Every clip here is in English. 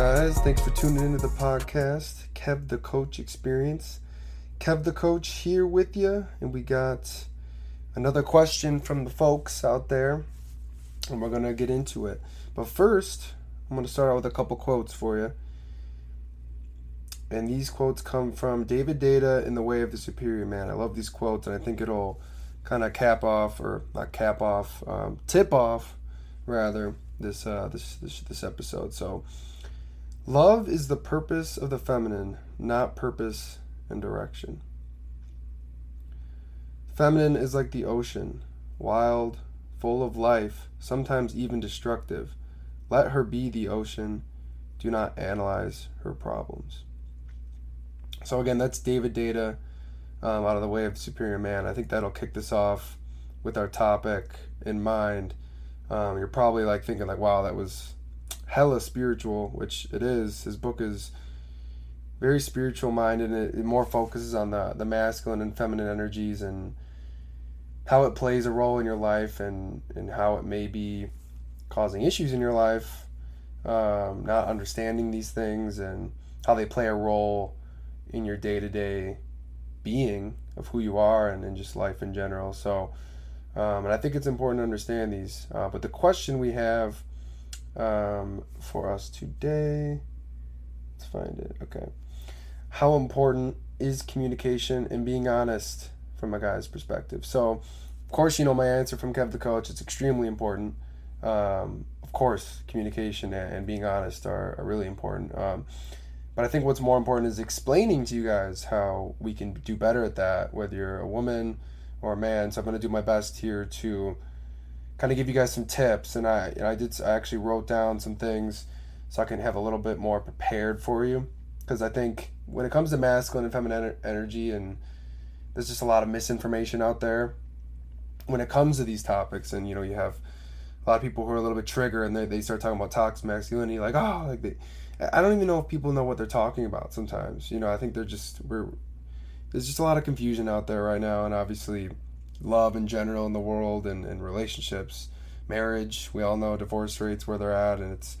guys? Thanks for tuning into the podcast, Kev the Coach Experience. Kev the Coach here with you, and we got another question from the folks out there, and we're going to get into it. But first, I'm going to start out with a couple quotes for you. And these quotes come from David Deida in The Way of the Superior Man. I love these quotes, and I think it'll kind of cap off, or not cap off, um, tip off, rather, this, uh, this, this, this episode. So, love is the purpose of the feminine, not purpose and direction. Feminine is like the ocean, wild, full of life, sometimes even destructive. Let her be the ocean. Do not analyze her problems. So, again, that's David Deida um, out of the way of Superior Man. I think that'll kick this off with our topic in mind. Um, you're probably like thinking, like, wow, that was hella spiritual, which it is. His book is very spiritual minded and it, it more focuses on the, the masculine and feminine energies and how it plays a role in your life and, and how it may be causing issues in your life, um, not understanding these things and how they play a role in your day to day being of who you are and, and just life in general. So, um, and I think it's important to understand these. Uh, but the question we have um, for us today, let's find it. Okay. How important is communication and being honest from a guy's perspective? So, of course, you know my answer from Kev the coach. It's extremely important. Um, of course, communication and, being honest are, are really important. Um, but I think what's more important is explaining to you guys how we can do better at that, whether you're a woman or a man. So I'm going to do my best here to kind of give you guys some tips. And I, and I did, I actually wrote down some things so I can have a little bit more prepared for you. Because I think when it comes to masculine and feminine energy, and there's just a lot of misinformation out there when it comes to these topics. And, you know, you have a lot of people who are a little bit triggered and they, they start talking about toxic masculinity, like, oh, like they, I don't even know if people know what they're talking about sometimes. You know, I think they're just we're there's just a lot of confusion out there right now and obviously love in general in the world and, and relationships, marriage, we all know divorce rates where they're at and it's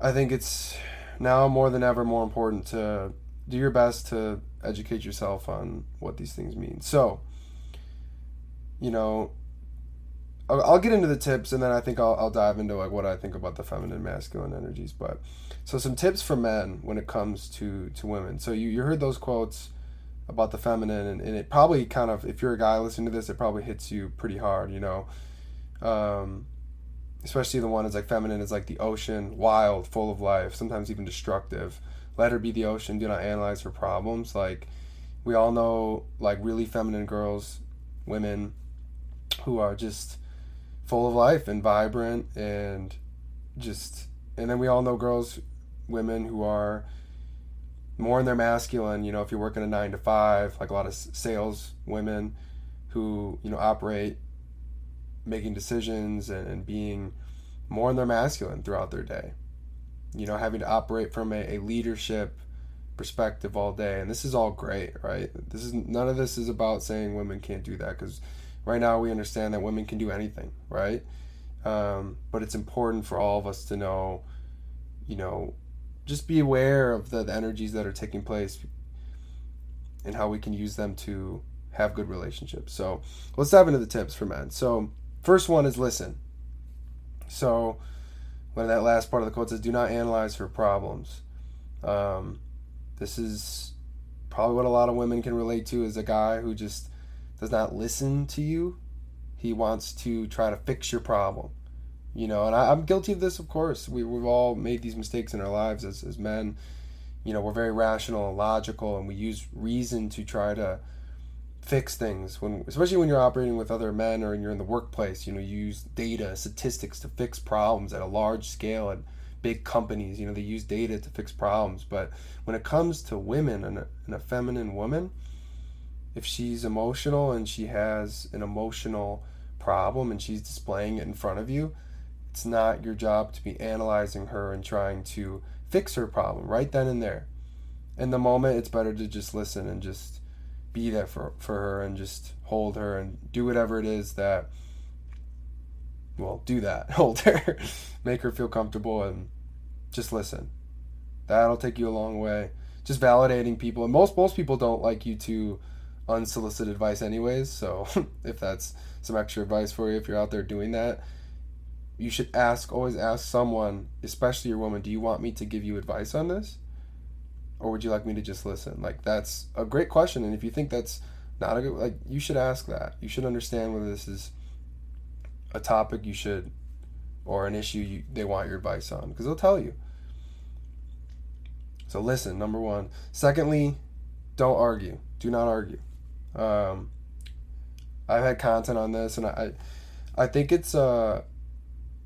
I think it's now more than ever more important to do your best to educate yourself on what these things mean. So, you know, I'll, get into the tips and then I think I'll, I'll dive into like what I think about the feminine masculine energies. But so some tips for men when it comes to to women. So you, you heard those quotes about the feminine and, and it probably kind of if you're a guy listening to this it probably hits you pretty hard you know? Um, especially the one is like feminine is like the ocean wild full of life sometimes even destructive. Let her be the ocean do not analyze her problems. Like we all know like really feminine girls women who are just full of life and vibrant and just and then we all know girls women who are more in their masculine you know if you're working a nine to five like a lot of sales women who you know operate making decisions and, and being more in their masculine throughout their day you know having to operate from a, a leadership perspective all day and this is all great right this is none of this is about saying women can't do that because right now we understand that women can do anything, right? Um, but it's important for all of us to know, you know, just be aware of the, the energies that are taking place and how we can use them to have good relationships. So let's dive into the tips for men. So first one is listen. So when that last part of the quote says, "Do not analyze her problems," um, this is probably what a lot of women can relate to. As a guy who just does not listen to you. He wants to try to fix your problem. You know, and I, am guilty of this, of course. We, we've all made these mistakes in our lives as, as men. You know, we're very rational and logical, and we use reason to try to fix things when especially when you're operating with other men or you're in the workplace you know you use data statistics to fix problems at a large scale at big companies you know they use data to fix problems but when it comes to women and a, and a feminine woman if she's emotional and she has an emotional problem and she's displaying it in front of you, it's not your job to be analyzing her and trying to fix her problem right then and there. In the moment, it's better to just listen and just be there for, for her and just hold her and do whatever it is that, well, do that. Hold her, make her feel comfortable and just listen. That'll take you a long way. Just validating people, and most most people don't like you to unsolicited advice anyways. So if that's some extra advice for you, if you're out there doing that, you should ask. Always ask someone, especially your woman, do you want me to give you advice on this, or would you like me to just listen? Like that's a great question, and if you think that's not a good, like you should ask that. You should understand whether this is a topic you should or an issue you, they want your advice on because they'll tell you. So listen, number one. Secondly, don't argue. Do not argue. Um, I've had content on this, and I, I think it's a,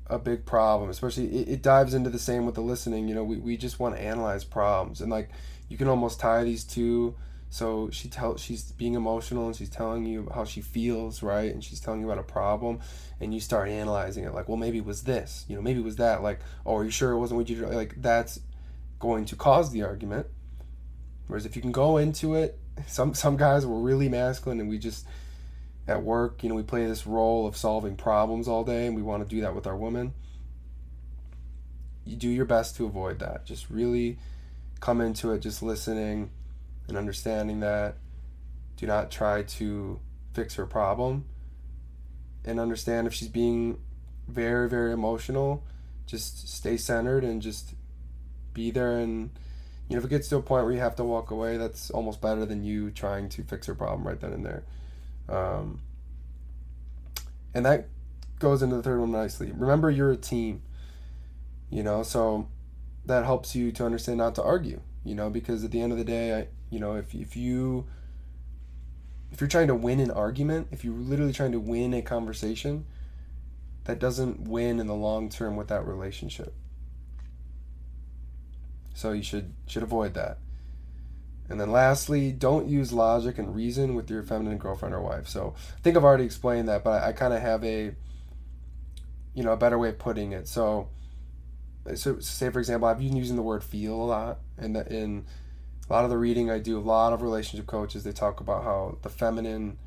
a big problem. Especially it, it dives into the same with the listening. You know, we, we just want to analyze problems, and like you can almost tie these two. So she tell she's being emotional and she's telling you how she feels, right? And she's telling you about a problem, and you start analyzing it. Like, well, maybe it was this, you know, maybe it was that. Like, oh, are you sure it wasn't what you like? That's going to cause the argument. Whereas if you can go into it, some some guys were really masculine, and we just at work, you know, we play this role of solving problems all day, and we want to do that with our woman. You do your best to avoid that. Just really come into it, just listening and understanding that. Do not try to fix her problem, and understand if she's being very very emotional. Just stay centered and just be there and you know if it gets to a point where you have to walk away that's almost better than you trying to fix her problem right then and there um, and that goes into the third one nicely remember you're a team you know so that helps you to understand not to argue you know because at the end of the day I, you know if, if you if you're trying to win an argument if you're literally trying to win a conversation that doesn't win in the long term with that relationship so you should should avoid that. And then lastly, don't use logic and reason with your feminine girlfriend or wife. So I think I've already explained that, but I, I kind of have a you know a better way of putting it. So so say for example, I've been using the word feel a lot, and in a lot of the reading I do, a lot of relationship coaches they talk about how the feminine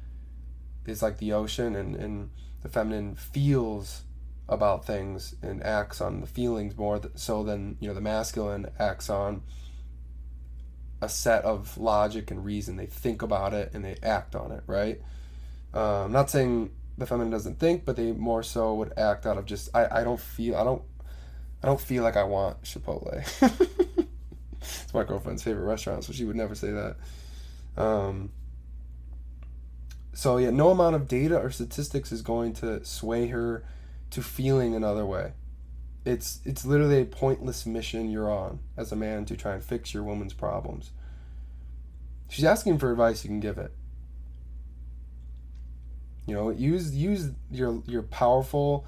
is like the ocean, and and the feminine feels about things and acts on the feelings more so than you know the masculine acts on a set of logic and reason. They think about it and they act on it right? Um, i'm not saying the feminine doesn't think but they more so would act out of just i, I don't feel i don't i don't feel like i want chipotle. It's my girlfriend's favorite restaurant so she would never say that. Um, so yeah no amount of data or statistics is going to sway her to feeling another way. It's it's literally a pointless mission you're on as a man to try and fix your woman's problems. She's asking for advice, you can give it. You know, use use your your powerful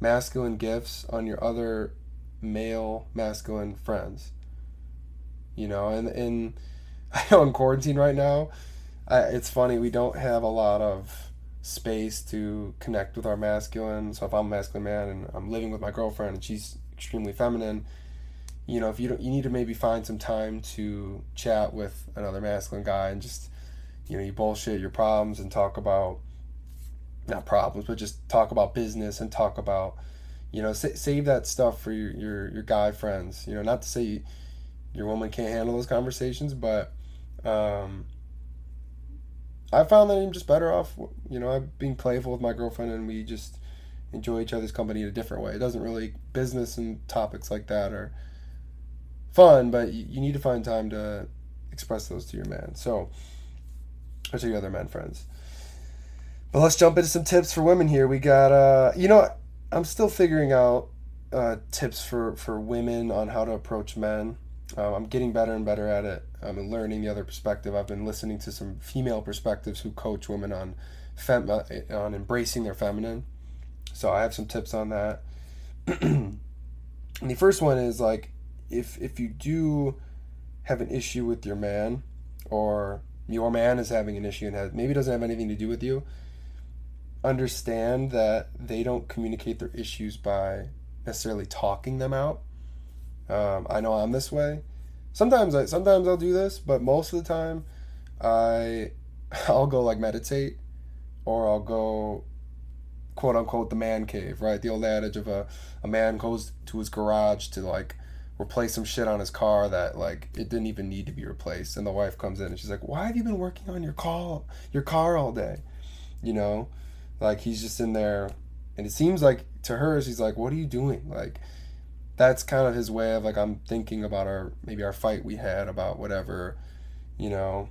masculine gifts on your other male masculine friends. You know, and and I know in quarantine right now, I, it's funny we don't have a lot of space to connect with our masculine. So if I'm a masculine man and I'm living with my girlfriend and she's extremely feminine, you know, if you don't, you need to maybe find some time to chat with another masculine guy and just, you know, you bullshit your problems and talk about, not problems, but just talk about business and talk about, you know, sa- save that stuff for your, your, your guy friends. You know, not to say your woman can't handle those conversations, but, um, I found that I'm just better off, you know, I'm being playful with my girlfriend and we just enjoy each other's company in a different way. It doesn't really, business and topics like that are fun, but you, need to find time to express those to your man. So, or to your other men friends. But let's jump into some tips for women here. We got, uh, you know, I'm still figuring out uh, tips for, for women on how to approach men. Um, I'm getting better and better at it. I'm learning the other perspective. I've been listening to some female perspectives who coach women on fem- on embracing their feminine. So I have some tips on that. and the first one is like if if you do have an issue with your man or your man is having an issue and has maybe doesn't have anything to do with you, understand that they don't communicate their issues by necessarily talking them out um, I know I'm this way. Sometimes I sometimes I'll do this, but most of the time, I I'll go like meditate, or I'll go quote unquote the man cave, right? The old adage of a, a man goes to his garage to like replace some shit on his car that like it didn't even need to be replaced and the wife comes in and she's like why have you been working on your car your car all day you know like he's just in there and it seems like to her she's like what are you doing like that's kind of his way of like i'm thinking about our maybe our fight we had about whatever you know?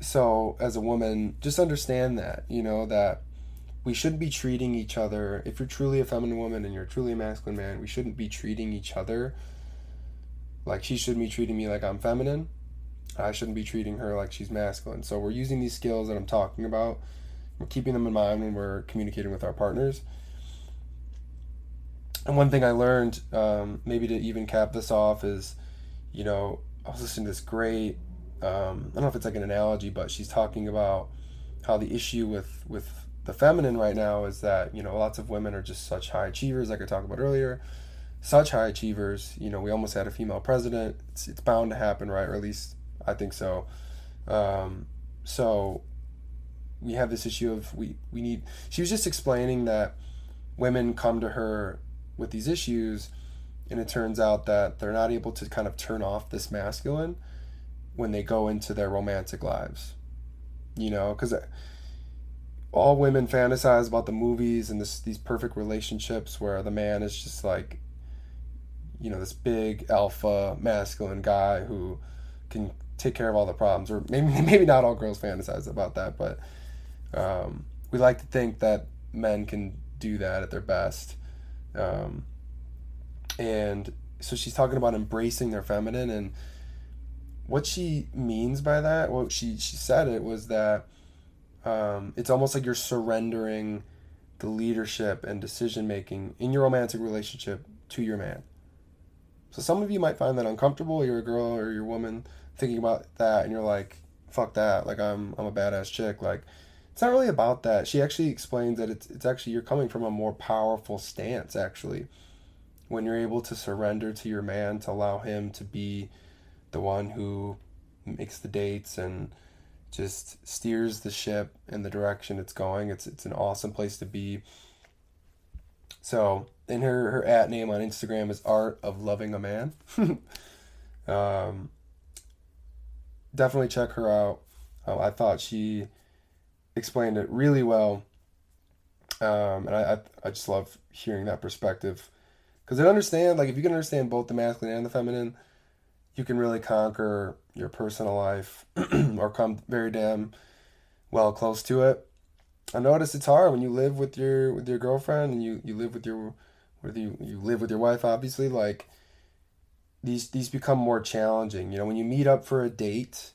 So as a woman just understand that you know that we shouldn't be treating each other if you're truly a feminine woman and you're truly a masculine man we shouldn't be treating each other like she shouldn't be treating me like i'm feminine. I shouldn't be treating her like she's masculine. So we're using these skills that i'm talking about we're keeping them in mind when we're communicating with our partners and one thing i learned um, maybe to even cap this off is you know i was listening to this great um, I don't know if it's like an analogy, but she's talking about how the issue with with the feminine right now is that you know lots of women are just such high achievers, like I talked about earlier, such high achievers. You know, we almost had a female president. It's it's bound to happen, right? Or at least I think so. Um, so we have this issue of we we need. She was just explaining that women come to her with these issues, and it turns out that they're not able to kind of turn off this masculine when they go into their romantic lives. You know, because all women fantasize about the movies and this these perfect relationships where the man is just like, you know, this big alpha masculine guy who can take care of all the problems. Or maybe maybe not all girls fantasize about that, but um, we like to think that men can do that at their best. Um, and so she's talking about embracing their feminine and what she means by that, what she she said it was that um, it's almost like you're surrendering the leadership and decision making in your romantic relationship to your man. So some of you might find that uncomfortable. You're a girl or you're a woman thinking about that, and you're like, "Fuck that!" Like I'm I'm a badass chick. Like it's not really about that. She actually explains that it's it's actually you're coming from a more powerful stance actually when you're able to surrender to your man to allow him to be the one who makes the dates and just steers the ship in the direction it's going. It's it's an awesome place to be. So, and her her at name on Instagram is Art of Loving a Man. um, definitely check her out. Um, I thought she explained it really well, um, and I, I I just love hearing that perspective because I understand like if you can understand both the masculine and the feminine you can really conquer your personal life or come very damn well close to it. I notice it's hard when you live with your with your girlfriend and you, you live with your whether you, you live with your wife obviously like these these become more challenging. You know, when you meet up for a date,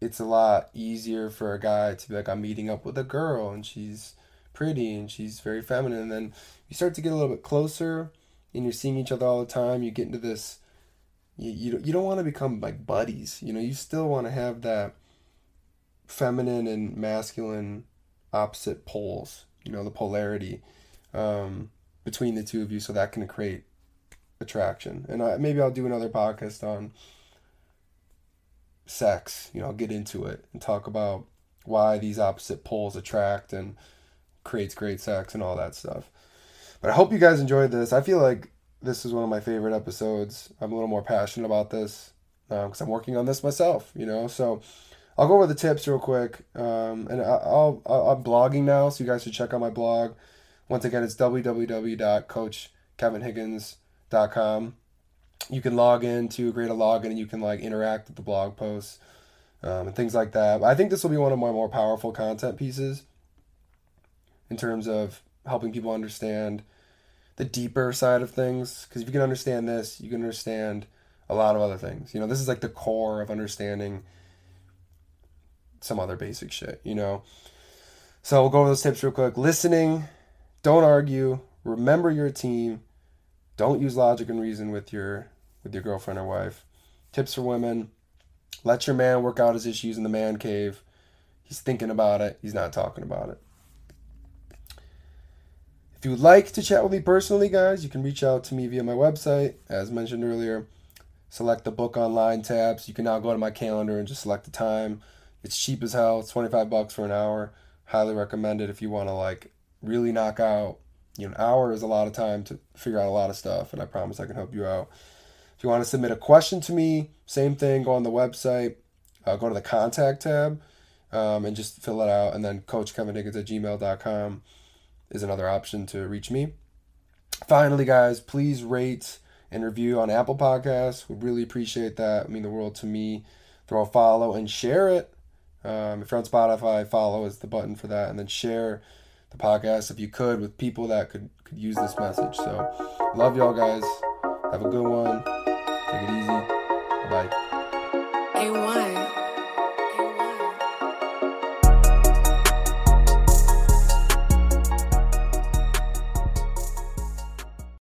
it's a lot easier for a guy to be like, I'm meeting up with a girl and she's pretty and she's very feminine. And then you start to get a little bit closer and you're seeing each other all the time. You get into this you, you, you don't want to become like buddies. You know, you still want to have that feminine and masculine opposite poles, you know, the polarity um, between the two of you so that can create attraction. And I, maybe I'll do another podcast on sex. You know, I'll get into it and talk about why these opposite poles attract and creates great sex and all that stuff. But I hope you guys enjoyed this. I feel like this is one of my favorite episodes. I'm a little more passionate about this because um, I'm working on this myself, you know. So I'll go over the tips real quick. Um, and I, will i am blogging now, so you guys should check out my blog. Once again, it's www.coachkevinhiggins.com. You can log in to create a login and you can like interact with the blog posts um, and things like that. I think this will be one of my more powerful content pieces in terms of helping people understand the deeper side of things. Because if you can understand this you can understand a lot of other things. You know this is like the core of understanding some other basic shit you know? So we'll go over those tips real quick. Listening don't argue. Remember your team don't use logic and reason with your with your girlfriend or wife tips for women let your man work out his issues in the man cave he's thinking about it he's not talking about it if you would like to chat with me personally, guys, you can reach out to me via my website, as mentioned earlier. Select the book online tabs. You can now go to my calendar and just select the time. It's cheap as hell. It's 25 bucks for an hour. Highly recommend it if you want to like really knock out you know, an hour is a lot of time to figure out a lot of stuff, and I promise I can help you out. If you want to submit a question to me, same thing, go on the website, uh, go to the contact tab, um, and just fill it out. And then coachkevinhiggins at gmail.com is another option to reach me. Finally, guys, please rate and review on Apple Podcasts. We really appreciate that. I mean the world to me. Throw a follow and share it. Um, if you're on Spotify, follow is the button for that, and then share the podcast if you could with people that could could use this message. So, love y'all guys. Have a good one. Take it easy. Bye.